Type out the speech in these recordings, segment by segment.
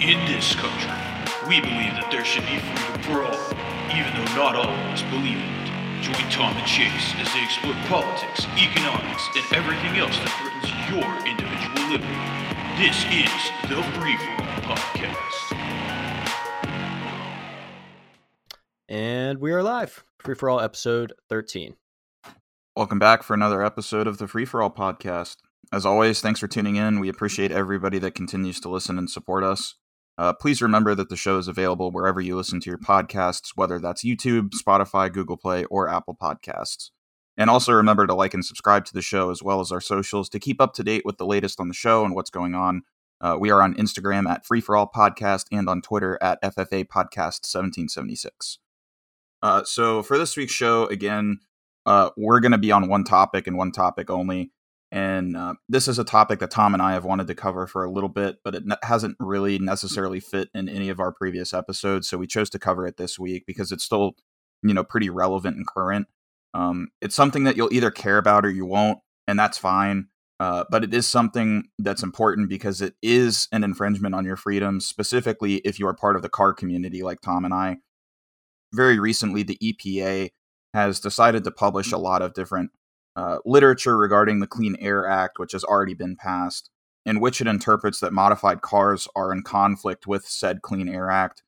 In this country, we believe that there should be freedom for all, even though not all of us believe in it. Join Tom and Chase as they explore politics, economics, and everything else that threatens your individual liberty. This is the Free For All Podcast. And we are live. Free for All episode 13. Welcome back for another episode of the Free For All podcast. As always, thanks for tuning in. We appreciate everybody that continues to listen and support us. Uh, please remember that the show is available wherever you listen to your podcasts, whether that's YouTube, Spotify, Google Play, or Apple Podcasts. And also remember to like and subscribe to the show as well as our socials to keep up to date with the latest on the show and what's going on. Uh, we are on Instagram at Free For All Podcast and on Twitter at FFA Podcast 1776. Uh, so for this week's show, again, uh, we're going to be on one topic and one topic only. And uh, this is a topic that Tom and I have wanted to cover for a little bit, but it hasn't really necessarily fit in any of our previous episodes. So we chose to cover it this week because it's still, you know, pretty relevant and current. Um, it's something that you'll either care about or you won't, and that's fine. Uh, but it is something that's important because it is an infringement on your freedoms, specifically if you are part of the car community like Tom and I. Very recently, the EPA has decided to publish a lot of different uh, literature regarding the Clean Air Act, which has already been passed, in which it interprets that modified cars are in conflict with said Clean Air Act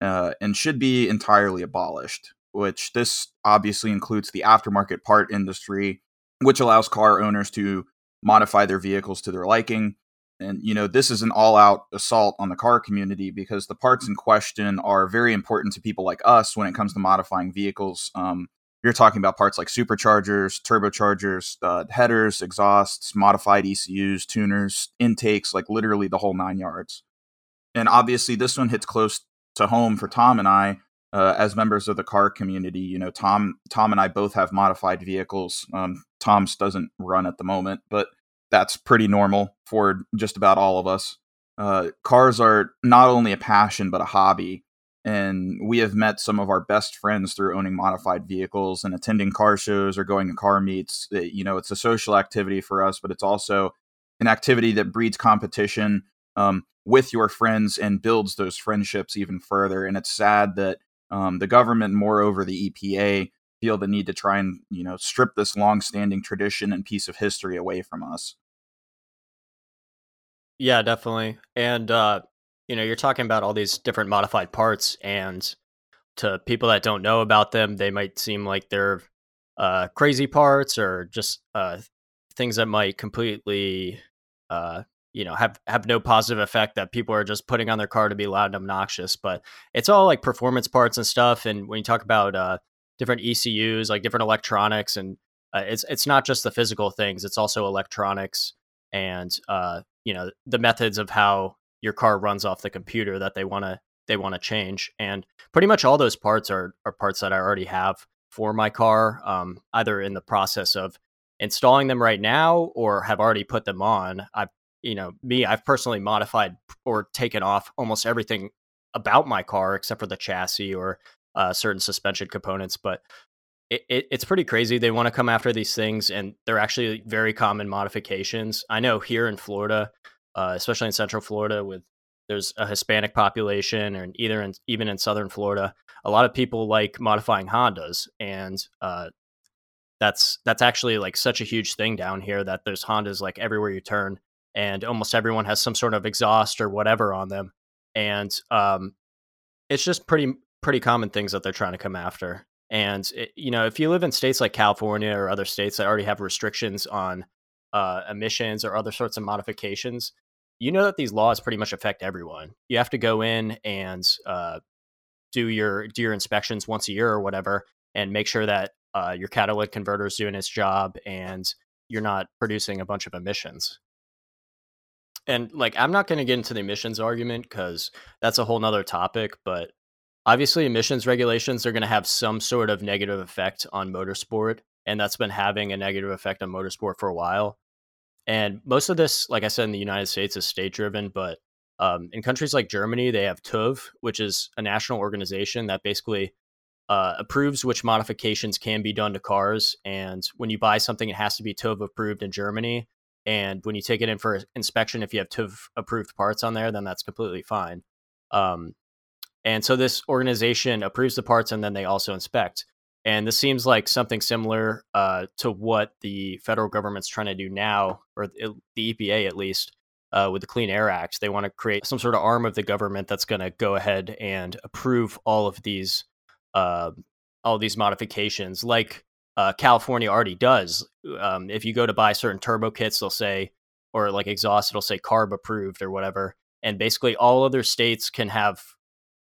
uh, and should be entirely abolished. Which this obviously includes the aftermarket part industry, which allows car owners to modify their vehicles to their liking. And, you know, this is an all out assault on the car community because the parts in question are very important to people like us when it comes to modifying vehicles. Um, you're talking about parts like superchargers, turbochargers, uh, headers, exhausts, modified ECUs, tuners, intakes, like literally the whole nine yards. And obviously, this one hits close to home for Tom and I uh, as members of the car community. You know, Tom, Tom and I both have modified vehicles. Um, Tom's doesn't run at the moment, but that's pretty normal for just about all of us. Uh, cars are not only a passion but a hobby and we have met some of our best friends through owning modified vehicles and attending car shows or going to car meets. You know it's a social activity for us but it's also an activity that breeds competition um, with your friends and builds those friendships even further. And it's sad that um, the government moreover the epa feel the need to try and you know strip this long-standing tradition and piece of history away from us. Yeah definitely. And uh you know, you're talking about all these different modified parts, and to people that don't know about them, they might seem like they're uh, crazy parts or just uh, things that might completely, uh, you know, have have no positive effect that people are just putting on their car to be loud and obnoxious. But it's all like performance parts and stuff. And when you talk about uh, different ECUs, like different electronics, and uh, it's it's not just the physical things; it's also electronics and uh, you know the methods of how your car runs off the computer that they want to they want to change and pretty much all those parts are are parts that I already have for my car um, either in the process of installing them right now or have already put them on. I've you know me I've personally modified or taken off almost everything about my car except for the chassis or uh, certain suspension components but it, it, it's pretty crazy. They want to come after these things and they're actually very common modifications. I know here in florida uh, especially in Central Florida, with there's a Hispanic population, and either in, even in Southern Florida, a lot of people like modifying Hondas, and uh, that's that's actually like such a huge thing down here that there's Hondas like everywhere you turn, and almost everyone has some sort of exhaust or whatever on them, and um, it's just pretty pretty common things that they're trying to come after. And it, you know, if you live in states like California or other states that already have restrictions on uh, emissions or other sorts of modifications, you know that these laws pretty much affect everyone. You have to go in and uh, do your do your inspections once a year or whatever, and make sure that uh, your catalytic converter is doing its job and you're not producing a bunch of emissions. And like, I'm not going to get into the emissions argument because that's a whole nother topic. But obviously, emissions regulations are going to have some sort of negative effect on motorsport, and that's been having a negative effect on motorsport for a while. And most of this, like I said, in the United States is state driven, but um, in countries like Germany, they have TÜV, which is a national organization that basically uh, approves which modifications can be done to cars. And when you buy something, it has to be TÜV approved in Germany. And when you take it in for inspection, if you have TÜV approved parts on there, then that's completely fine. Um, and so this organization approves the parts and then they also inspect. And this seems like something similar uh, to what the federal government's trying to do now, or the EPA at least, uh, with the Clean Air Act. They want to create some sort of arm of the government that's going to go ahead and approve all of these, uh, all these modifications, like uh, California already does. Um, if you go to buy certain turbo kits, they'll say, or like exhaust, it'll say CARB approved or whatever. And basically, all other states can have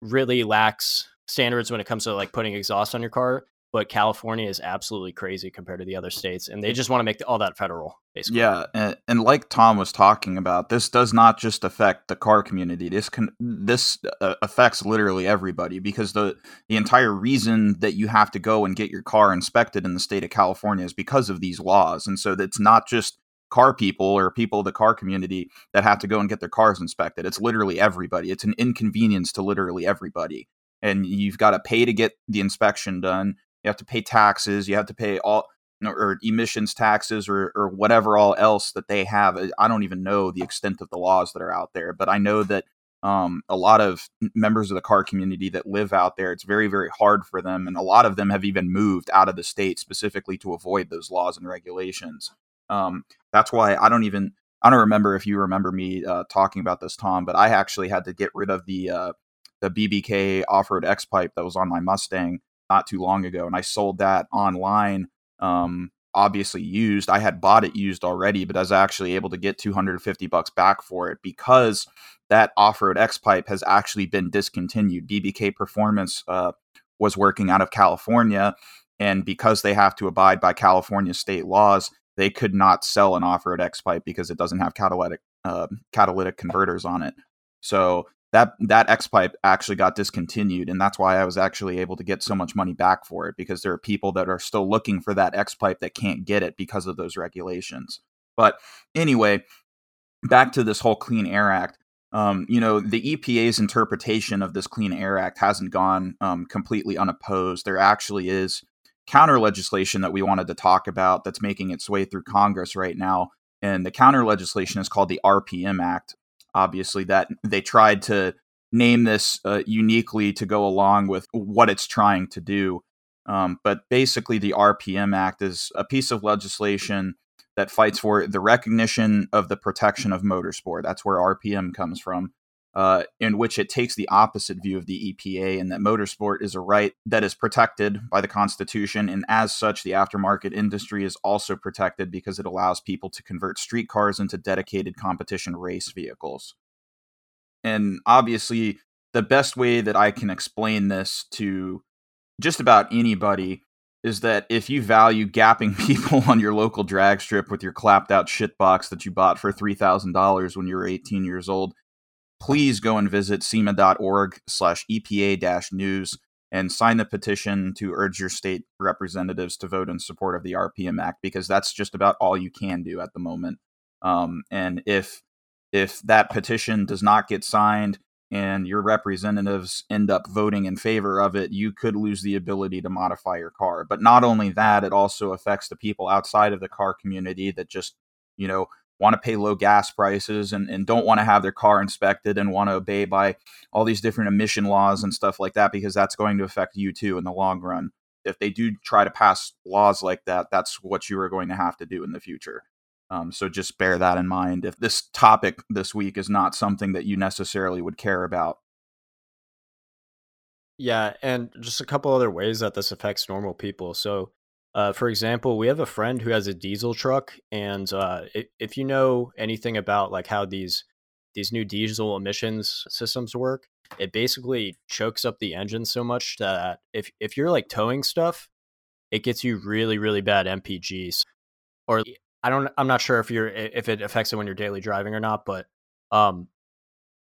really lax standards when it comes to like putting exhaust on your car but California is absolutely crazy compared to the other states, and they just want to make all that federal, basically. Yeah, and, and, like Tom was talking about, this does not just affect the car community. This can this uh, affects literally everybody because the the entire reason that you have to go and get your car inspected in the state of California is because of these laws, and so it's not just car people or people of the car community that have to go and get their cars inspected. It's literally everybody. It's an inconvenience to literally everybody and you've got to pay to get the inspection done you have to pay taxes, you have to pay all or emissions taxes or or whatever all else that they have. I don't even know the extent of the laws that are out there, but I know that um, a lot of members of the car community that live out there, it's very, very hard for them. And a lot of them have even moved out of the state specifically to avoid those laws and regulations. Um, that's why I don't even, I don't remember if you remember me uh, talking about this, Tom, but I actually had to get rid of the, uh, the BBK off road X pipe that was on my Mustang not too long ago, and I sold that online. Um, obviously used. I had bought it used already, but I was actually able to get 250 bucks back for it because that off-road X pipe has actually been discontinued. BBK Performance uh, was working out of California, and because they have to abide by California state laws, they could not sell an off-road X pipe because it doesn't have catalytic uh, catalytic converters on it. So that that X pipe actually got discontinued, and that's why I was actually able to get so much money back for it because there are people that are still looking for that X pipe that can't get it because of those regulations. But anyway, back to this whole Clean Air Act. Um, you know, the EPA's interpretation of this Clean Air Act hasn't gone um, completely unopposed. There actually is counter legislation that we wanted to talk about that's making its way through Congress right now. And the counter legislation is called the RPM Act, obviously that they tried to name this uh, uniquely to go along with what it's trying to do. Um, but basically, the RPM Act is a piece of legislation that fights for the recognition of the protection of motorsport. That's where RPM comes from, uh, in which it takes the opposite view of the EPA and that motorsport is a right that is protected by the Constitution. And as such, the aftermarket industry is also protected because it allows people to convert street cars into dedicated competition race vehicles. And obviously, the best way that I can explain this to just about anybody is that if you value gapping people on your local drag strip with your clapped out shitbox that you bought for $3,000 when you were 18 years old, please go and visit sema.org slash EPA news and sign the petition to urge your state representatives to vote in support of the RPM Act because that's just about all you can do at the moment. Um, and if if that petition does not get signed and your representatives end up voting in favor of it, you could lose the ability to modify your car. But not only that, it also affects the people outside of the car community that just, you know, want to pay low gas prices and, and don't want to have their car inspected and want to obey by all these different emission laws and stuff like that because that's going to affect you too in the long run. If they do try to pass laws like that, that's what you are going to have to do in the future. Um, so just bear that in mind if this topic this week is not something that you necessarily would care about. Yeah, and just a couple other ways that this affects normal people. So, uh, for example, we have a friend who has a diesel truck, and uh, if, if you know anything about like how these these new diesel emissions systems work, it basically chokes up the engine so much that if if you're like towing stuff, it gets you really really bad MPGs. Or I don't I'm not sure if you're if it affects it when you're daily driving or not, but um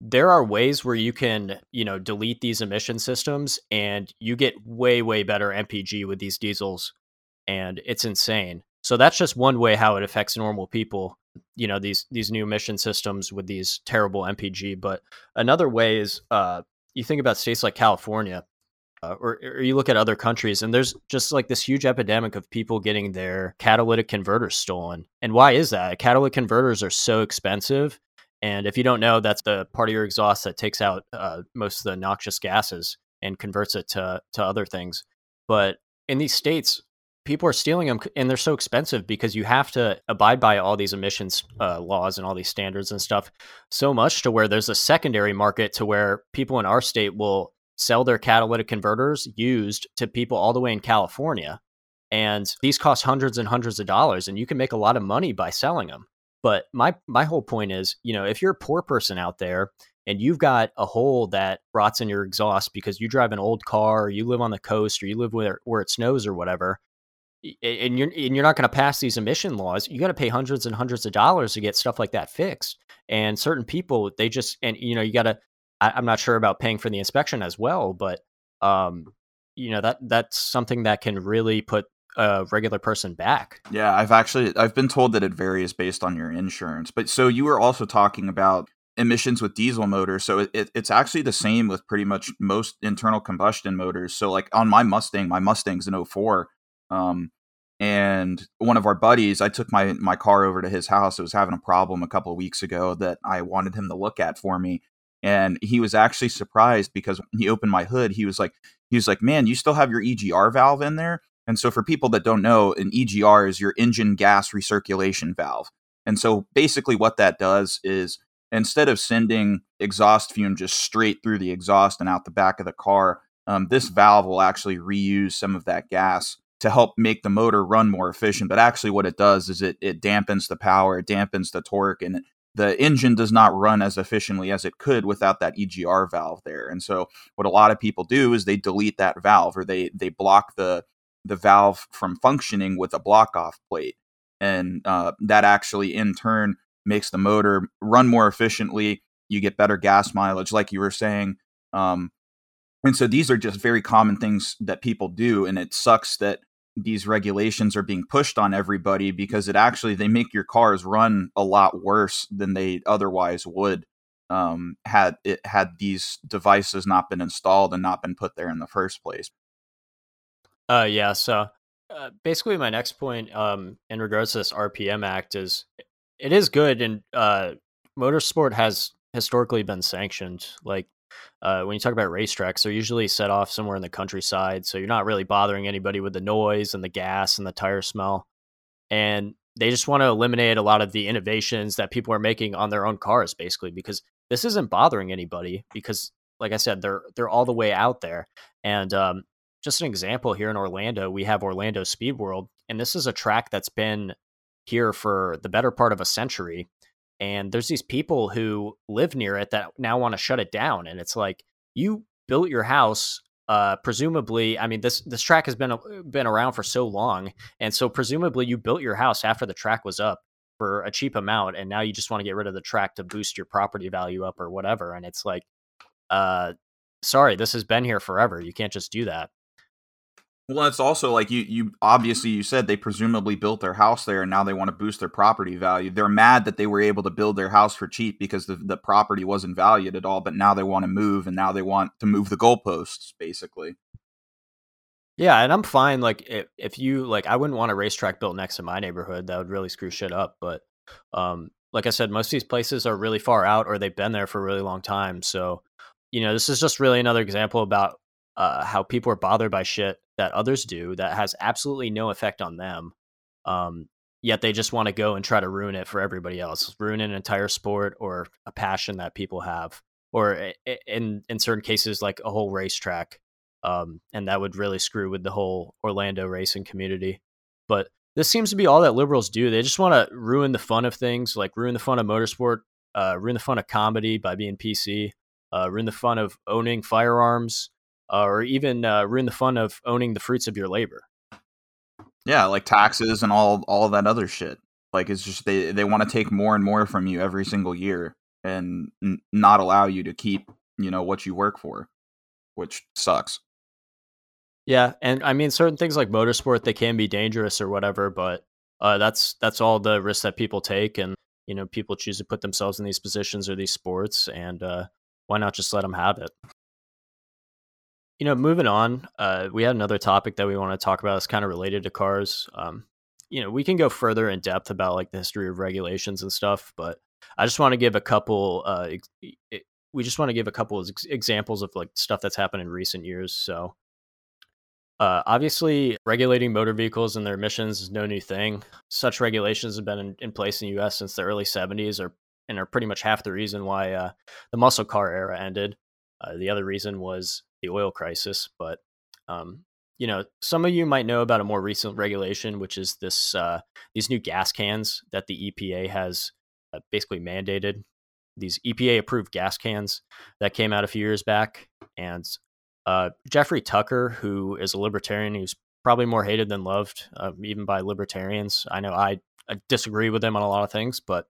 there are ways where you can, you know, delete these emission systems and you get way way better MPG with these diesels and it's insane. So that's just one way how it affects normal people, you know, these these new emission systems with these terrible MPG, but another way is uh you think about states like California uh, or, or, you look at other countries and there's just like this huge epidemic of people getting their catalytic converters stolen and why is that catalytic converters are so expensive And if you don't know, that's the part of your exhaust that takes out uh, most of the noxious gases and converts it to to other things. But in these states, people are stealing them, and they're so expensive because you have to abide by all these emissions uh, laws and all these standards and stuff so much to where there's a secondary market to where people in our state will sell their catalytic converters used to people all the way in California. And these cost hundreds and hundreds of dollars, and you can make a lot of money by selling them. But my my whole point is, you know, if you're a poor person out there and you've got a hole that rots in your exhaust because you drive an old car or you live on the coast or you live where, where it snows or whatever, and you're and you're not going to pass these emission laws, you got to pay hundreds and hundreds of dollars to get stuff like that fixed. And certain people, they just and you know, you got to. I'm not sure about paying for the inspection as well, but um, you know that that's something that can really put a regular person back. Yeah, I've actually I've been told that it varies based on your insurance. But so you were also talking about emissions with diesel motors. So it, it's actually the same with pretty much most internal combustion motors. So like on my Mustang, my Mustang's an 04. Um, and one of our buddies, I took my my car over to his house. It was having a problem a couple of weeks ago that I wanted him to look at for me. And he was actually surprised because when he opened my hood, he was like, he was like, "Man, you still have your EGR valve in there?" And so, for people that don't know, an EGR is your engine gas recirculation valve. And so, basically, what that does is instead of sending exhaust fume just straight through the exhaust and out the back of the car, um, this valve will actually reuse some of that gas to help make the motor run more efficient. But actually, what it does is it, it dampens the power, it dampens the torque, and the engine does not run as efficiently as it could without that EGR valve there. And so, what a lot of people do is they delete that valve or they they block the the valve from functioning with a block off plate. And uh, that actually, in turn, makes the motor run more efficiently. You get better gas mileage, like you were saying. Um, and so these are just very common things that people do. And it sucks that these regulations are being pushed on everybody because it actually they make your cars run a lot worse than they otherwise would um, had it had these devices not been installed and not been put there in the first place. Uh, yeah. So uh, basically, my next point um, in regards to this RPM Act is it is good, and uh, motorsport has historically been sanctioned. Like uh, when you talk about racetracks, they're usually set off somewhere in the countryside, so you're not really bothering anybody with the noise and the gas and the tire smell. And they just want to eliminate a lot of the innovations that people are making on their own cars, basically, because this isn't bothering anybody. Because, like I said, they're they're all the way out there, and um, just an example here in Orlando, we have Orlando Speed World, and this is a track that's been here for the better part of a century. And there's these people who live near it that now want to shut it down. And it's like you built your house, uh, presumably. I mean, this this track has been been around for so long, and so presumably you built your house after the track was up for a cheap amount, and now you just want to get rid of the track to boost your property value up or whatever. And it's like, uh, sorry, this has been here forever. You can't just do that. Well, it's also like you you obviously you said they presumably built their house there and now they want to boost their property value. They're mad that they were able to build their house for cheap because the, the property wasn't valued at all, but now they want to move and now they want to move the goalposts basically. Yeah, and I'm fine like if, if you like I wouldn't want a racetrack built next to my neighborhood. That would really screw shit up, but um like I said most of these places are really far out or they've been there for a really long time. So, you know, this is just really another example about uh, how people are bothered by shit that others do that has absolutely no effect on them. Um, yet they just want to go and try to ruin it for everybody else, ruin an entire sport or a passion that people have, or in in certain cases like a whole racetrack. Um, and that would really screw with the whole Orlando racing community. But this seems to be all that liberals do. They just want to ruin the fun of things, like ruin the fun of motorsport, uh, ruin the fun of comedy by being PC, uh, ruin the fun of owning firearms, uh, or even uh, ruin the fun of owning the fruits of your labor. Yeah, like taxes and all all that other shit. Like it's just they they want to take more and more from you every single year and n- not allow you to keep you know what you work for, which sucks. Yeah, and I mean certain things like motorsport they can be dangerous or whatever, but uh, that's that's all the risks that people take, and you know people choose to put themselves in these positions or these sports, and uh, why not just let them have it? You know, moving on, uh, we had another topic that we want to talk about. It's kind of related to cars. Um, you know, we can go further in depth about like the history of regulations and stuff, but I just want to give a couple. Uh, ex- we just want to give a couple of ex- examples of like stuff that's happened in recent years. So, uh, obviously, regulating motor vehicles and their emissions is no new thing. Such regulations have been in, in place in the U.S. since the early '70s, or and are pretty much half the reason why uh, the muscle car era ended. Uh, the other reason was the oil crisis, but um, you know, some of you might know about a more recent regulation, which is this uh, these new gas cans that the EPA has uh, basically mandated. These EPA approved gas cans that came out a few years back, and uh, Jeffrey Tucker, who is a libertarian, who's probably more hated than loved, uh, even by libertarians. I know I, I disagree with him on a lot of things, but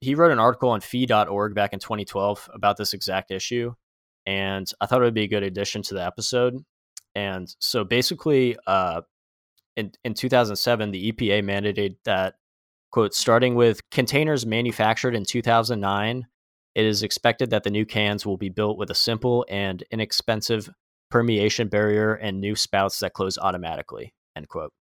he wrote an article on fee.org back in 2012 about this exact issue. And I thought it would be a good addition to the episode. And so basically, uh, in, in 2007, the EPA mandated that, quote, starting with containers manufactured in 2009, it is expected that the new cans will be built with a simple and inexpensive permeation barrier and new spouts that close automatically, end quote.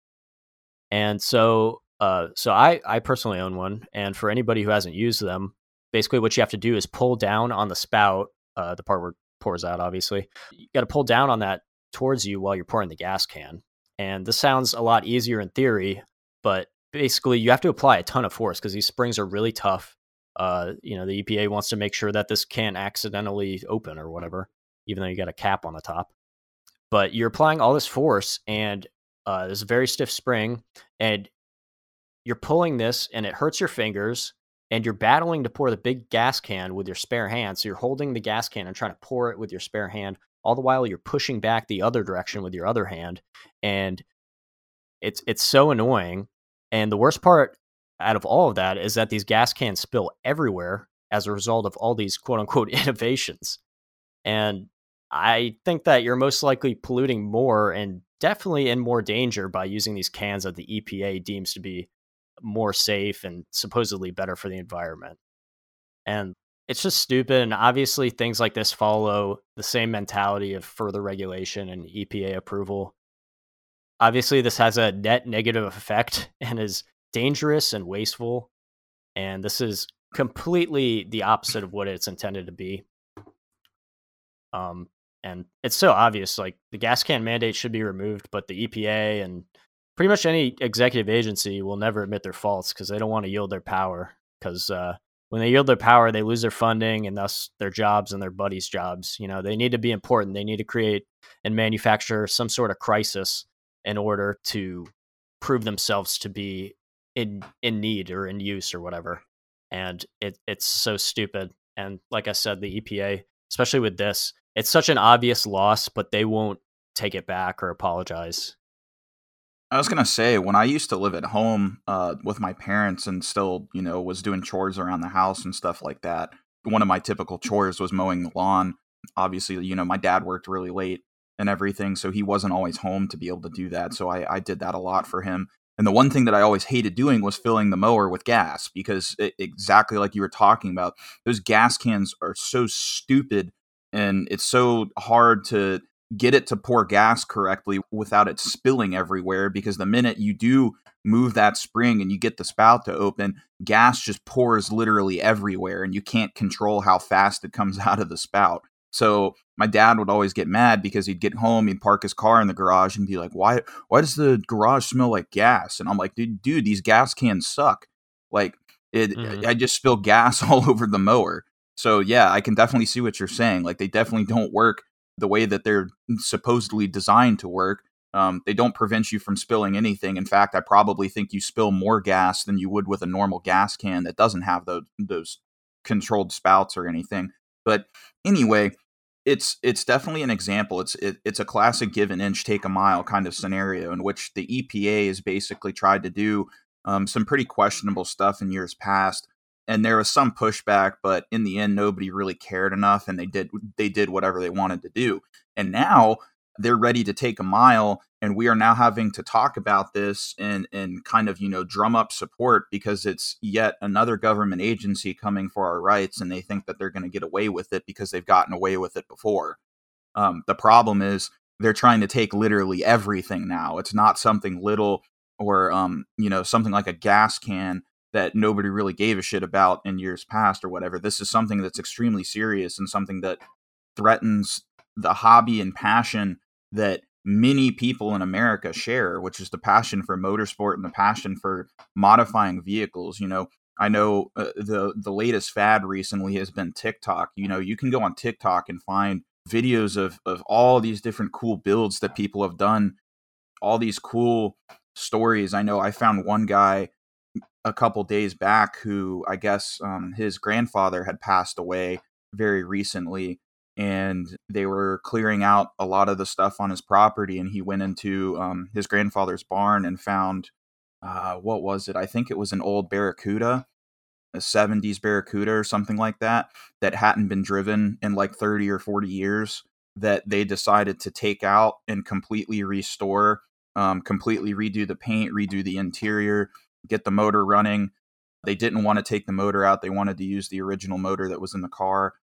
And so, uh, so I, I personally own one. And for anybody who hasn't used them, basically what you have to do is pull down on the spout, uh, the part where pours out, obviously. You got to pull down on that towards you while you're pouring the gas can. And this sounds a lot easier in theory, but basically you have to apply a ton of force because these springs are really tough. Uh, you know, the EPA wants to make sure that this can't accidentally open or whatever, even though you got a cap on the top. But you're applying all this force and uh, there's a very stiff spring, and you're pulling this, and it hurts your fingers, and you're battling to pour the big gas can with your spare hand. So you're holding the gas can and trying to pour it with your spare hand all the while you're pushing back the other direction with your other hand and it's it's so annoying and the worst part out of all of that is that these gas cans spill everywhere as a result of all these quote unquote innovations and i think that you're most likely polluting more and definitely in more danger by using these cans that the EPA deems to be more safe and supposedly better for the environment and it's just stupid. And obviously, things like this follow the same mentality of further regulation and EPA approval. Obviously, this has a net negative effect and is dangerous and wasteful. And this is completely the opposite of what it's intended to be. Um, and it's so obvious. Like the gas can mandate should be removed, but the EPA and pretty much any executive agency will never admit their faults because they don't want to yield their power. Because uh, when they yield their power, they lose their funding and thus their jobs and their buddies' jobs. You know, they need to be important. They need to create and manufacture some sort of crisis in order to prove themselves to be in in need or in use or whatever. And it it's so stupid. And like I said, the EPA, especially with this, it's such an obvious loss, but they won't take it back or apologize. I was gonna say when I used to live at home uh, with my parents and still, you know, was doing chores around the house and stuff like that. One of my typical chores was mowing the lawn. Obviously, you know, my dad worked really late and everything, so he wasn't always home to be able to do that. So I, I did that a lot for him. And the one thing that I always hated doing was filling the mower with gas because it, exactly like you were talking about, those gas cans are so stupid and it's so hard to get it to pour gas correctly without it spilling everywhere because the minute you do move that spring and you get the spout to open gas just pours literally everywhere and you can't control how fast it comes out of the spout. So my dad would always get mad because he'd get home he'd park his car in the garage and be like why why does the garage smell like gas? And i'm like dude, dude these gas cans suck. Like it mm-hmm. i just spill gas all over the mower. So yeah i can definitely see what you're saying like they definitely don't work the way that they're supposedly designed to work. Um, they don't prevent you from spilling anything. In fact, I probably think you spill more gas than you would with a normal gas can that doesn't have those those controlled spouts or anything. But anyway, it's it's definitely an example. It's it, it's a classic give an inch, take a mile kind of scenario in which the EPA has basically tried to do um, some pretty questionable stuff in years past and there was some pushback but in the end nobody really cared enough and they did they did whatever they wanted to do. And now they're ready to take a mile and we are now having to talk about this and and kind of you know drum up support because it's yet another government agency coming for our rights and they think that they're going to get away with it because they've gotten away with it before. Um, the problem is they're trying to take literally everything now. It's not something little or um, you know something like a gas can that nobody really gave a shit about in years past or whatever. This is something that's extremely serious and something that threatens the hobby and passion that many people in America share, which is the passion for motorsport and the passion for modifying vehicles. You know, I know uh, the the latest fad recently has been TikTok. You know, you can go on TikTok and find videos of of all these different cool builds that people have done, all these cool stories. I know I found one guy a couple days back who I guess um, his grandfather had passed away very recently and they were clearing out a lot of the stuff on his property and he went into um, his grandfather's barn and found uh, what was it? I think it was an old barracuda a 70s barracuda or something like that that hadn't been driven in like 30 or 40 years that they decided to take out and completely restore um, completely redo the paint redo the interior get the motor running. They didn't want to take the motor out they wanted to use the original motor that was in the car.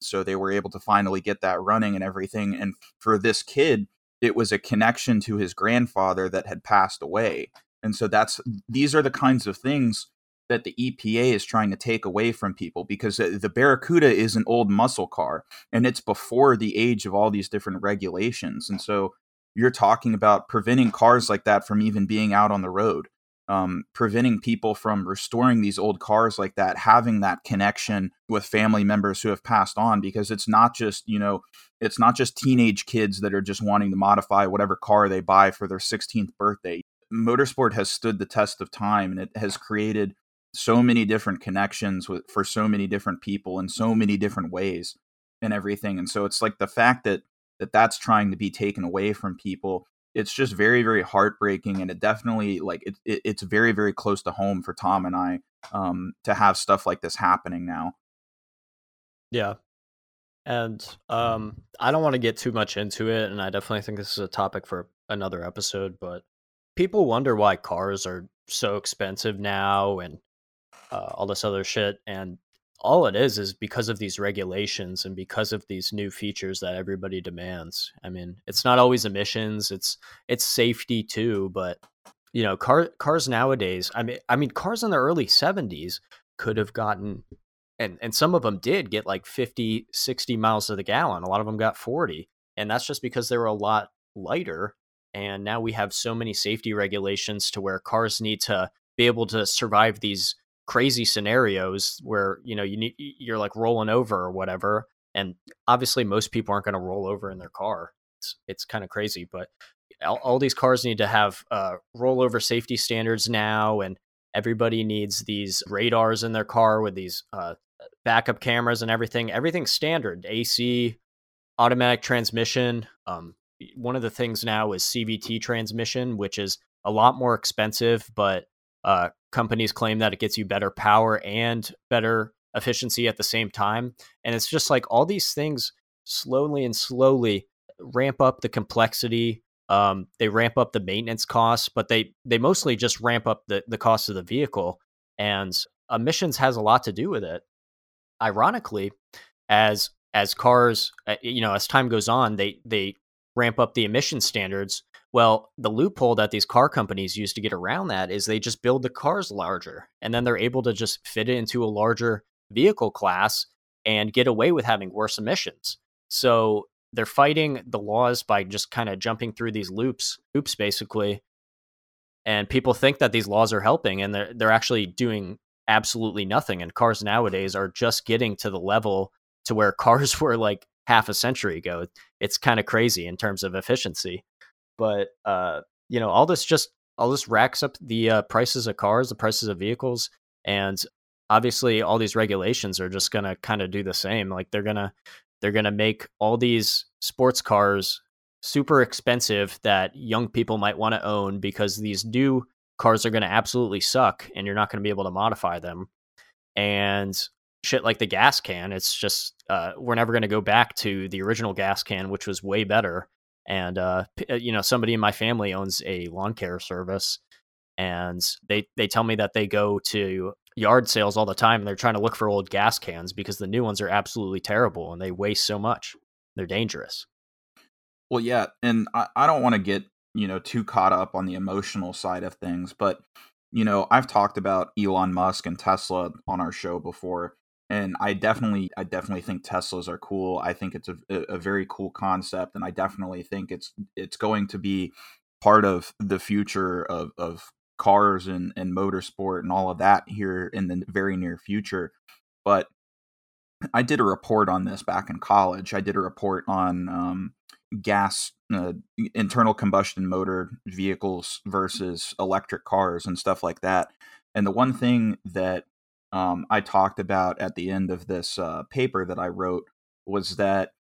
So they were able to finally get that running and everything and for this kid it was a connection to his grandfather that had passed away. And so that's these are the kinds of things that the EPA is trying to take away from people because uh, the Barracuda is an old muscle car and it's before the age of all these different regulations. And so you're talking about preventing cars like that from even being out on the road um, preventing people from restoring these old cars like that, having that connection with family members who have passed on, because it's not just, you know, it's not just teenage kids that are just wanting to modify whatever car they buy for their 16th birthday. Motorsport has stood the test of time and it has created so many different connections with for so many different people in so many different ways and everything. And so it's like the fact that that that's trying to be taken away from people it's just very very heartbreaking and it definitely like it, it, it's very very close to home for tom and i um to have stuff like this happening now. Yeah. And um i don't want to get too much into it and i definitely think this is a topic for another episode but people wonder why cars are so expensive now and uh, all this other shit and all it is is because of these regulations and because of these new features that everybody demands. I mean, it's not always emissions, it's it's safety too, but you know, car cars nowadays, I mean I mean cars in the early 70s could have gotten and and some of them did get like 50 60 miles to the gallon. A lot of them got 40, and that's just because they were a lot lighter and now we have so many safety regulations to where cars need to be able to survive these crazy scenarios where you know you need you're like rolling over or whatever and obviously most people aren't going to roll over in their car. It's it's kind of crazy but all, all, these cars need to have uh, rollover safety standards now and everybody needs these radars in their car with these uh, backup cameras and everything. Everything's standard. Ac automatic transmission um, one of the things now is cvt transmission which is a lot more expensive but uh, companies claim that it gets you better power and better efficiency at the same time. And it's just like all these things slowly and slowly ramp up the complexity. Um, they ramp up the maintenance costs, but they they mostly just ramp up the the cost of the vehicle. And emissions has a lot to do with it. Ironically, as as cars, uh, you know, as time goes on, they they ramp up the emission standards well, the loophole that these car companies use to get around that is they just build the cars larger and then they're able to just fit it into a larger vehicle class and get away with having worse emissions. So they're fighting the laws by just kind of jumping through these loops, oops, basically. And people think that these laws are helping and they're they're actually doing absolutely nothing. And cars nowadays are just getting to the level to where cars were like half a century ago. It's kind of crazy in terms of efficiency but uh, you know, all this just all this racks up the uh, prices of cars, the prices of vehicles, and obviously all these regulations are just gonna kind of do the same. Like they're gonna they're gonna make all these sports cars super expensive that young people might want to own because these new cars are going to absolutely suck and you're not going to be able to modify them and shit like the gas can it's just uh, we're never going to go back to the original gas can which was way better and uh, uh, you know somebody in my family owns a lawn care service and they they tell me that they go to yard sales all the time and they're trying to look for old gas cans because the new ones are absolutely terrible and they waste so much. They're dangerous. Well yeah and i, I don't want to get you know too caught up on the emotional side of things but you know, I've talked about Elon Musk and Tesla on our show before, and I definitely, I definitely think Teslas are cool. I think it's a, a very cool concept, and I definitely think it's it's going to be part of the future of of cars and and motorsport and all of that here in the very near future. But I did a report on this back in college. I did a report on um, gas uh, internal combustion motor vehicles versus electric cars and stuff like that. And the one thing that um, I talked about at the end of this uh, paper that I wrote was that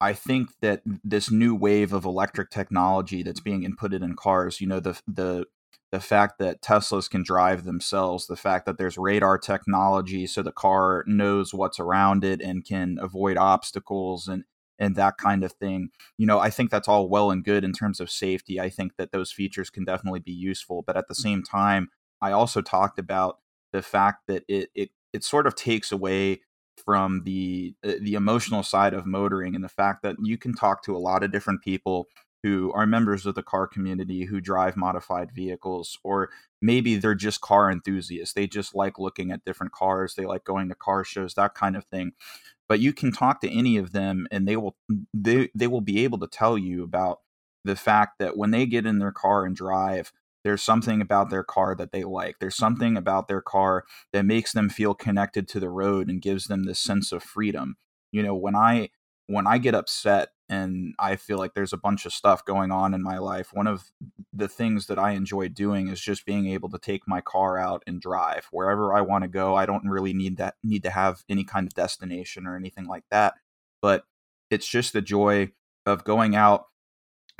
I think that this new wave of electric technology that's being inputted in cars, you know, the the the fact that Teslas can drive themselves, the fact that there's radar technology so the car knows what's around it and can avoid obstacles and and that kind of thing. You know, I think that's all well and good in terms of safety. I think that those features can definitely be useful, but at the same time, I also talked about the fact that it it it sort of takes away from the uh, the emotional side of motoring and the fact that you can talk to a lot of different people who are members of the car community who drive modified vehicles or maybe they're just car enthusiasts. They just like looking at different cars. They like going to car shows that kind of thing. But you can talk to any of them and they will they, they will be able to tell you about the fact that when they get in their car and drive there's something about their car that they like there's something about their car that makes them feel connected to the road and gives them this sense of freedom you know when i when i get upset and I feel like there's a bunch of stuff going on in my life. One of the things that I enjoy doing is just being able to take my car out and drive wherever I want to go. I don't really need that need to have any kind of destination or anything like that, but it's just the joy of going out,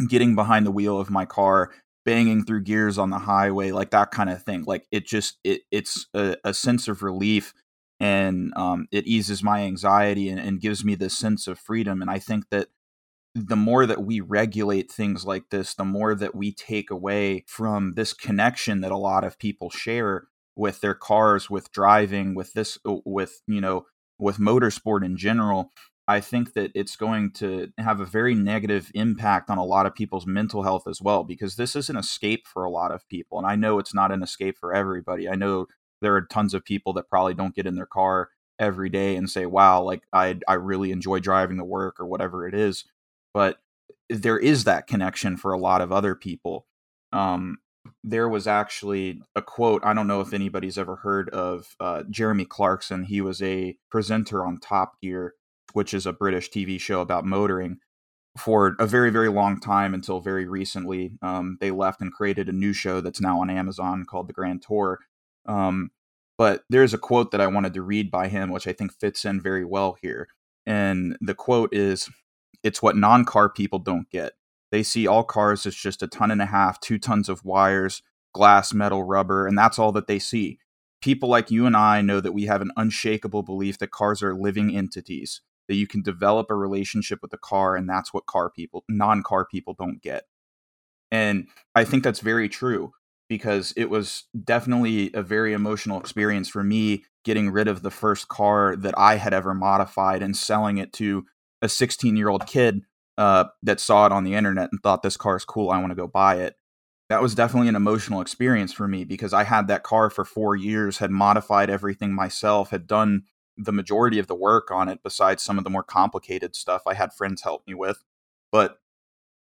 getting behind the wheel of my car, banging through gears on the highway, like that kind of thing. Like it just it it's a, a sense of relief and um, it eases my anxiety and, and gives me this sense of freedom. And I think that the more that we regulate things like this, the more that we take away from this connection that a lot of people share with their cars, with driving, with this, uh, with, you know, with motorsport in general. I think that it's going to have a very negative impact on a lot of people's mental health as well, because this is an escape for a lot of people. And I know it's not an escape for everybody. I know there are tons of people that probably don't get in their car every day and say, wow, like I, I really enjoy driving to work or whatever it is but there is that connection for a lot of other people. Um, there was actually a quote. I don't know if anybody's ever heard of uh, Jeremy Clarkson. He was a presenter on Top Gear, which is a British TV show about motoring, for a very, very long time until very recently. Um, they left and created a new show that's now on Amazon called The Grand Tour. Um, but there's a quote that I wanted to read by him, which I think fits in very well here. And the quote is it's what non car people don't get. They see all cars as just a ton and a half, two tons of wires, glass, metal, rubber, and that's all that they see. People like you and I know that we have an unshakable belief that cars are living entities, that you can develop a relationship with the car, and that's what car people, non car people, don't get. And I think that's very true because it was definitely a very emotional experience for me getting rid of the first car that I had ever modified and selling it to a 16 year old kid uh, that saw it on the internet and thought this car is cool. I want to go buy it. That was definitely an emotional experience for me because I had that car for four years, had modified everything myself, had done the majority of the work on it, besides some of the more complicated stuff I had friends help me with. But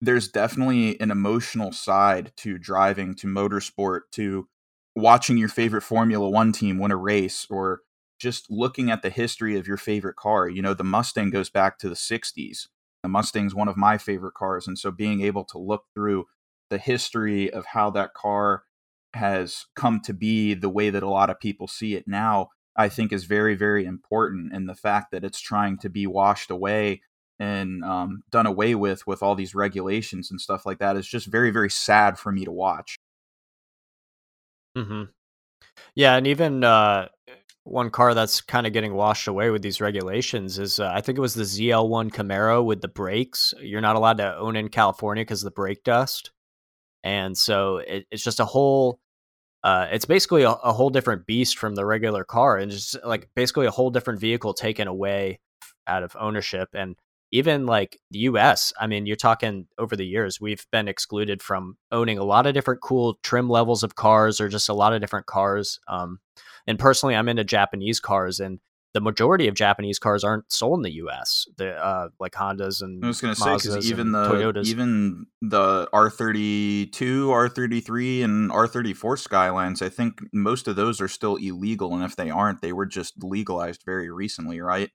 there's definitely an emotional side to driving, to motorsport, to watching your favorite Formula One team win a race, or just looking at the history of your favorite car, you know, the Mustang goes back to the 60s. The Mustang's one of my favorite cars. And so being able to look through the history of how that car has come to be the way that a lot of people see it now, I think is very, very important. And the fact that it's trying to be washed away and um, done away with with all these regulations and stuff like that is just very, very sad for me to watch. hmm Yeah, and even uh, one car that's kind of getting washed away with these regulations is uh, I think it was the ZL1 Camaro with the brakes. You're not allowed to own in California because the brake dust, and so it, it's just a whole. Uh, it's basically a, a, whole different beast from the regular car, and just like basically a whole different vehicle taken away out of ownership. And even like the US, I mean, you're talking over the years, we've been excluded from owning a lot of different cool trim levels of cars or just a lot of different cars. Um, and personally, I'm into Japanese cars, and the majority of Japanese cars aren't sold in the U.S. The uh, like Hondas and I was going to say because even the Toyotas. even the R32, R33, and R34 Skylines, I think most of those are still illegal, and if they aren't, they were just legalized very recently, right?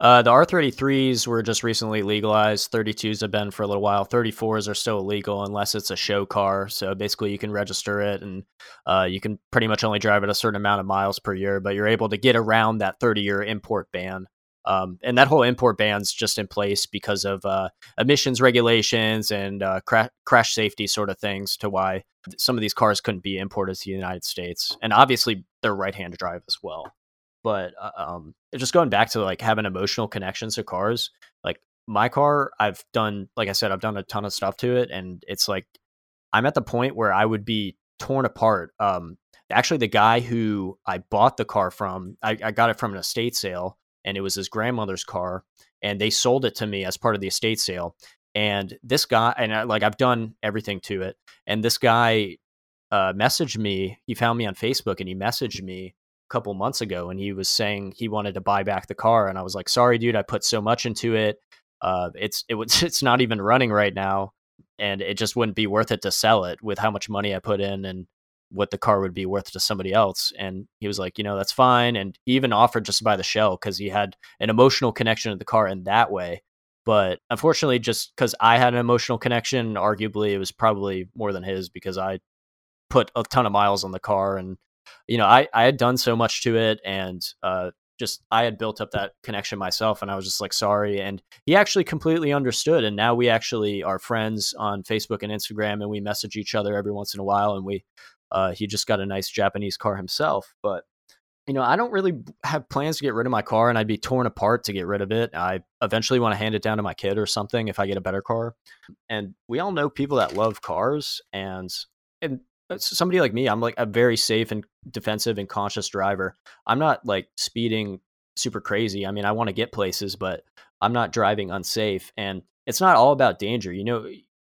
Uh, the R33s were just recently legalized. 32s have been for a little while. 34s are still illegal unless it's a show car. So basically, you can register it and uh, you can pretty much only drive it a certain amount of miles per year, but you're able to get around that 30 year import ban. Um, and that whole import ban's just in place because of uh, emissions regulations and uh, cra- crash safety sort of things to why some of these cars couldn't be imported to the United States. And obviously, they're right hand drive as well but uh, um, just going back to like having emotional connections to cars like my car i've done like i said i've done a ton of stuff to it and it's like i'm at the point where i would be torn apart um actually the guy who i bought the car from I, I got it from an estate sale and it was his grandmother's car and they sold it to me as part of the estate sale and this guy and I, like i've done everything to it and this guy uh, messaged me he found me on facebook and he messaged me couple months ago and he was saying he wanted to buy back the car and I was like sorry dude I put so much into it. Uh it's it was it's not even running right now and it just wouldn't be worth it to sell it with how much money I put in and what the car would be worth to somebody else. And he was like you know that's fine and he even offered just to buy the shell cuz he had an emotional connection to the car in that way. But unfortunately just cuz I had an emotional connection arguably it was probably more than his because I put a ton of miles on the car and you know, I, I had done so much to it and uh, just I had built up that connection myself and I was just like sorry and he actually completely understood and now we actually are friends on Facebook and Instagram and we message each other every once in a while and we uh, he just got a nice Japanese car himself but you know I don't really have plans to get rid of my car and I'd be torn apart to get rid of it. I eventually want to hand it down to my kid or something if I get a better car and we all know people that love cars and and somebody like me, I'm like a very safe and defensive and conscious driver. I'm not like speeding super crazy. I mean, I want to get places, but I'm not driving unsafe. And it's not all about danger. You know,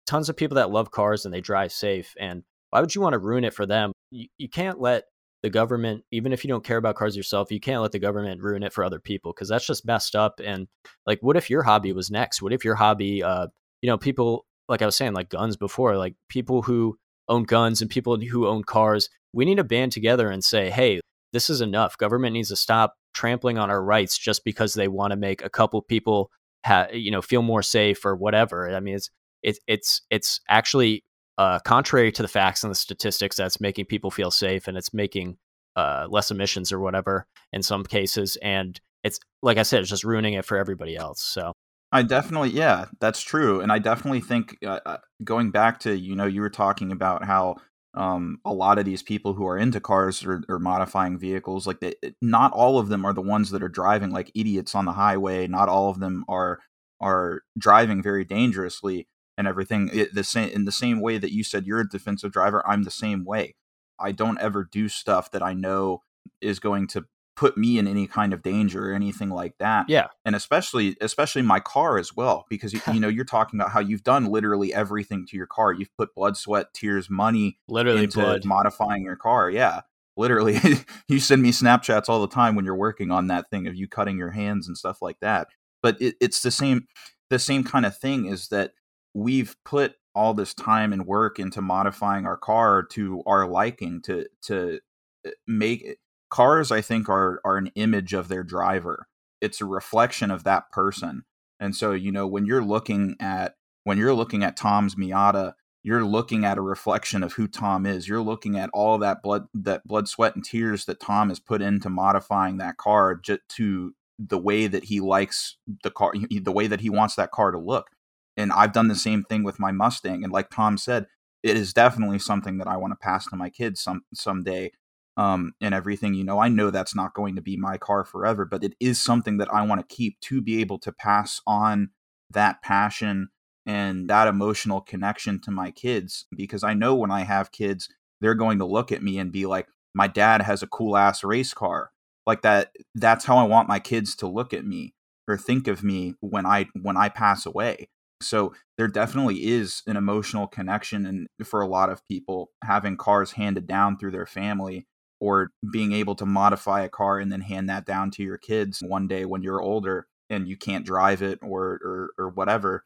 tons of people that love cars and they drive safe. And why would you want to ruin it for them? You, you can't let the government, even if you don't care about cars yourself, you can't let the government ruin it for other people because that's just messed up. And like, what if your hobby was next? What if your hobby, uh, you know, people, like I was saying, like guns before, like people who own guns and people who own cars, we need to band together and say, hey, this is enough. Government needs to stop trampling on our rights just because they want to make a couple people ha- you know feel more safe or whatever. I mean, it's it's it's it's actually uh, contrary to the facts and the statistics that's making people feel safe and it's making uh, less emissions or whatever in some cases. And it's like I said, it's just ruining it for everybody else. So I definitely, yeah, that's true, and I definitely think uh, uh, going back to you know you were talking about how um, a lot of these people who are into cars or, or modifying vehicles, like they, not all of them are the ones that are driving like idiots on the highway. Not all of them are are driving very dangerously and everything. It, the same in the same way that you said you're a defensive driver, I'm the same way. I don't ever do stuff that I know is going to put me in any kind of danger or anything like that. Yeah. And especially especially my car as well because you, you know you're talking about how you've done literally everything to your car. You've put blood, sweat, tears, money literally into blood. modifying your car. Yeah. Literally you send me Snapchats all the time when you're working on that thing of you cutting your hands and stuff like that. But it, it's the same the same kind of thing is that we've put all this time and work into modifying our car to our liking to to eh, make cars i think are are an image of their driver. It's a reflection of that person. And so you know when you're looking at when you're looking at tom's miata you're looking at a reflection of who tom is. You're looking at all that blood that blood sweat and tears that tom has put into modifying that car just to the way that he likes the car the way that he wants that car to look. And i've done the same thing with my mustang. And like tom said it is definitely something that i want to pass to my kids some someday um, and everything. You know, I know that's not going to be my car forever, but it is something that I want to keep to be able to pass on that passion and that emotional connection to my kids because I know when I have kids, they're going to look at me and be like, my dad has a cool ass race car. Like that, that's how I want my kids to look at me. or think of me when I when I pass away. So there definitely is an emotional connection and for a lot of people having cars handed down through their family or being able to modify a car and then hand that down to your kids one day when you're older and you can't drive it or or, or whatever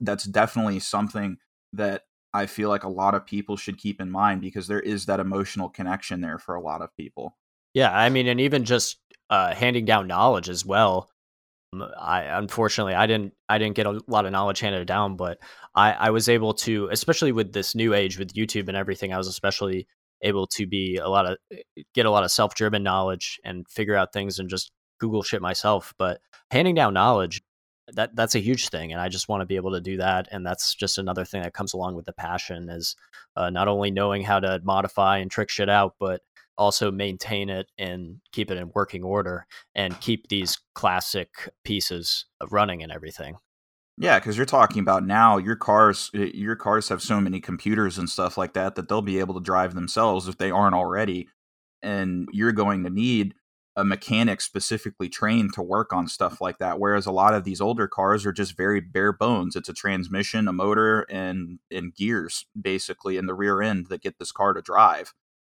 that's definitely something that I feel like a lot of people should keep in mind because there is that emotional connection there for a lot of people. Yeah, I mean, and even just uh, handing down knowledge as well. I unfortunately I didn't I didn't get a lot of knowledge handed down, but I I was able to, especially with this new age with YouTube and everything, I was especially able to be a lot of eh, get a lot of self driven knowledge and figure out things and just Google shit myself. But handing down knowledge that that's a huge thing and i just want to be able to do that and that's just another thing that comes along with the passion is uh, not only knowing how to modify and trick shit out but also maintain it and keep it in working order and keep these classic pieces running and everything. Yeah, because you're talking about now your cars. Your cars have so many computers and stuff like that that they'll be able to drive themselves if they aren't already, and you're going to need a mechanic specifically trained to work on stuff like that. Whereas a lot of these older cars are just very bare bones. It's a transmission, a motor, and and gears basically in the rear end that get this car to drive.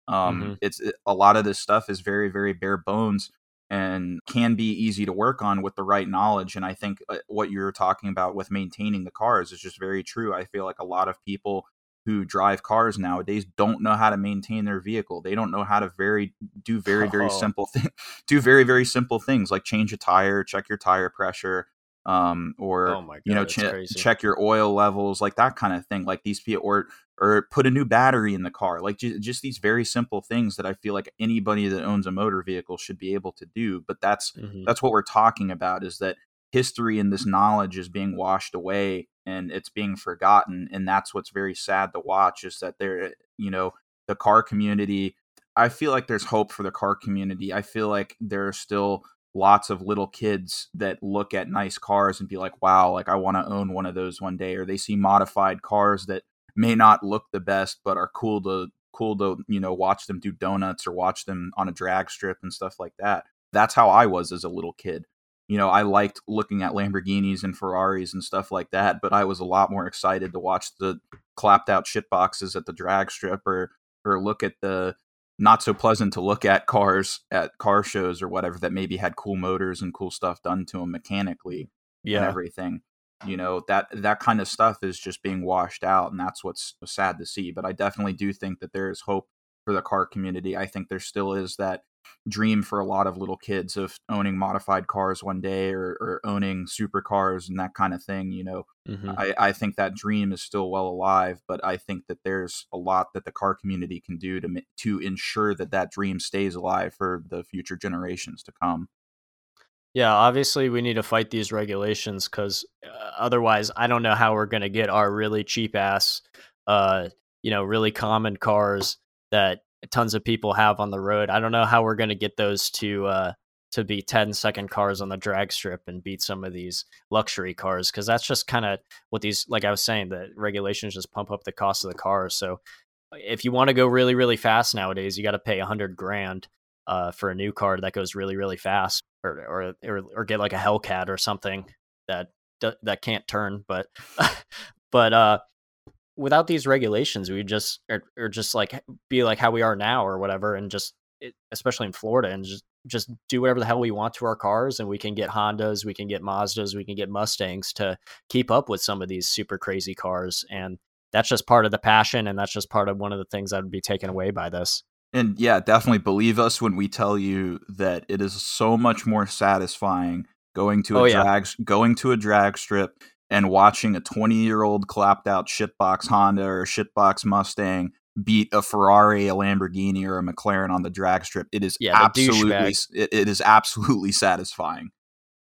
Um, mm-hmm. It's it, a lot of this stuff is very very bare bones and can be easy to work on with the right knowledge. And I think uh, what you're talking about with maintaining the cars is just very true. I feel like a lot of people who drive cars nowadays don't know how to maintain their vehicle. They don't know how to very do very very oh. simple thing do very very simple things like change a tire, check your tire pressure, um, or oh God, you know ch- check your oil levels, like that kind of thing. Like these people, or or put a new battery in the car, like j- just these very simple things that I feel like anybody that owns a motor vehicle should be able to do. But that's mm-hmm. that's what we're talking about is that history and this knowledge is being washed away and it's being forgotten and that's what's very sad to watch is that there you know the car community i feel like there's hope for the car community i feel like there are still lots of little kids that look at nice cars and be like, wow, like I want to own one of those one day. Or they see modified cars that may not look the best, but are cool to cool to, you know, watch them do donuts or watch them on a drag strip and stuff like that. That's how I was as a little kid. You know, I liked looking at Lamborghinis and Ferraris and stuff like that, but I was a lot more excited to watch the clapped out shit boxes at the drag strip or or look at the not so pleasant to look at cars at car shows or whatever that maybe had cool motors and cool stuff done to them mechanically yeah. and everything you know that that kind of stuff is just being washed out and that's what's sad to see but i definitely do think that there is hope for the car community i think there still is that dream for a lot of little kids of owning modified cars one day or, or owning supercars and that kind of thing. You know, mm-hmm. I, I think that dream is still well alive, but I think that there's a lot that the car community can do to to ensure that that dream stays alive for the future generations to come. Yeah, obviously we need to fight these regulations because uh, otherwise, I don't know how we're going to get our really cheap ass, uh, you know, really common cars that tons of people have on the road. I don't know how we're going to get those to uh, to be 10 second cars on the drag strip and beat some of these luxury cars because that's just kind of what these like I was saying the regulations just pump up the cost of the cars. So if you want to go really really fast nowadays, you got to pay a hundred grand uh, for a new car that goes really really fast, or or or, or get like a Hellcat or something that that can't turn. But but uh, without these regulations, we just or, or, just like be like how we are now or whatever, and just it, especially in Florida, and just just do whatever the hell we want to our cars, and we can get Hondas, we can get Mazdas, we can get Mustangs to keep up with some of these super crazy cars, and that's just part of the passion, and that's just part of one of the things that would be taken away by this. And yeah, definitely believe us when we tell you that it is so much more satisfying going to a oh, drag yeah. going to a drag strip and watching a 20 year old clapped out shitbox Honda or shitbox Mustang beat a Ferrari, a Lamborghini, or a McLaren on the drag strip. It is yeah, absolutely it, it is absolutely satisfying.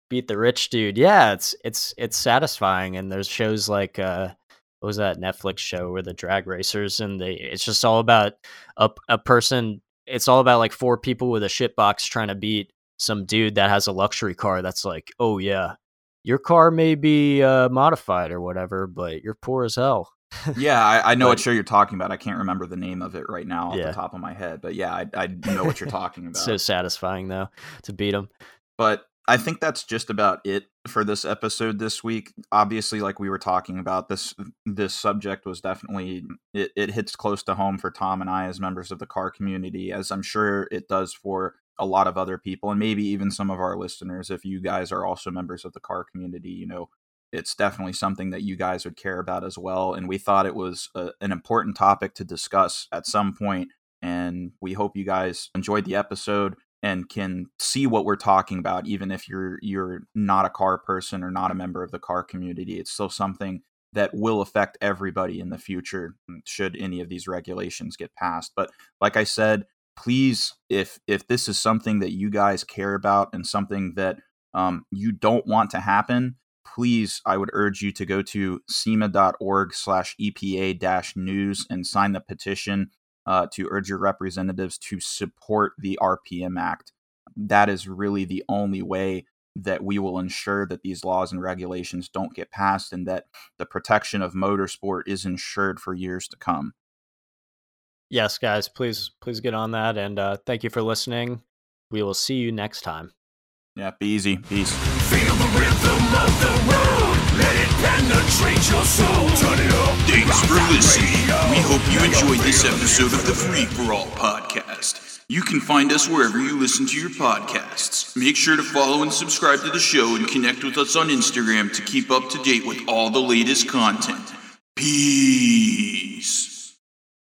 Beat the rich dude. Yeah, it's it's it's satisfying. And there's shows like uh what was that Netflix show where the drag racers and they it's just all about a a person it's all about like four people with a shitbox trying to beat some dude that has a luxury car that's like, oh yeah, your car may be uh, modified or whatever, but you're poor as hell. yeah, I, I know but, what show you're talking about. I can't remember the name of it right now off yeah. the top of my head, but yeah, I, I know what you're talking about. so satisfying though to beat them. But I think that's just about it for this episode this week. Obviously, like we were talking about, this this subject was definitely it, it hits close to home for Tom and I as members of the car community, as I'm sure it does for a lot of other people, and maybe even some of our listeners. If you guys are also members of the car community, you know, it's definitely something that you guys would care about as well. And we thought it was a, an important topic to discuss at some point. And we hope you guys enjoyed the episode and can see what we're talking about even if you're you're not a car person or not a member of the car community it's still something that will affect everybody in the future should any of these regulations get passed but like i said please if if this is something that you guys care about and something that um, you don't want to happen please i would urge you to go to sema.org slash epa dash news and sign the petition uh, to urge your representatives to support the RPM Act. That is really the only way that we will ensure that these laws and regulations don't get passed and that the protection of motorsport is ensured for years to come. Yes, guys, please please get on that and uh, thank you for listening. We will see you next time. Yeah, be easy. Peace. Feel the rhythm of the road. Let it penetrate your soul. Turn it up. Thanks for listening. We hope you enjoyed this episode of the Free for All podcast. You can find us wherever you listen to your podcasts. Make sure to follow and subscribe to the show and connect with us on Instagram to keep up to date with all the latest content. Peace.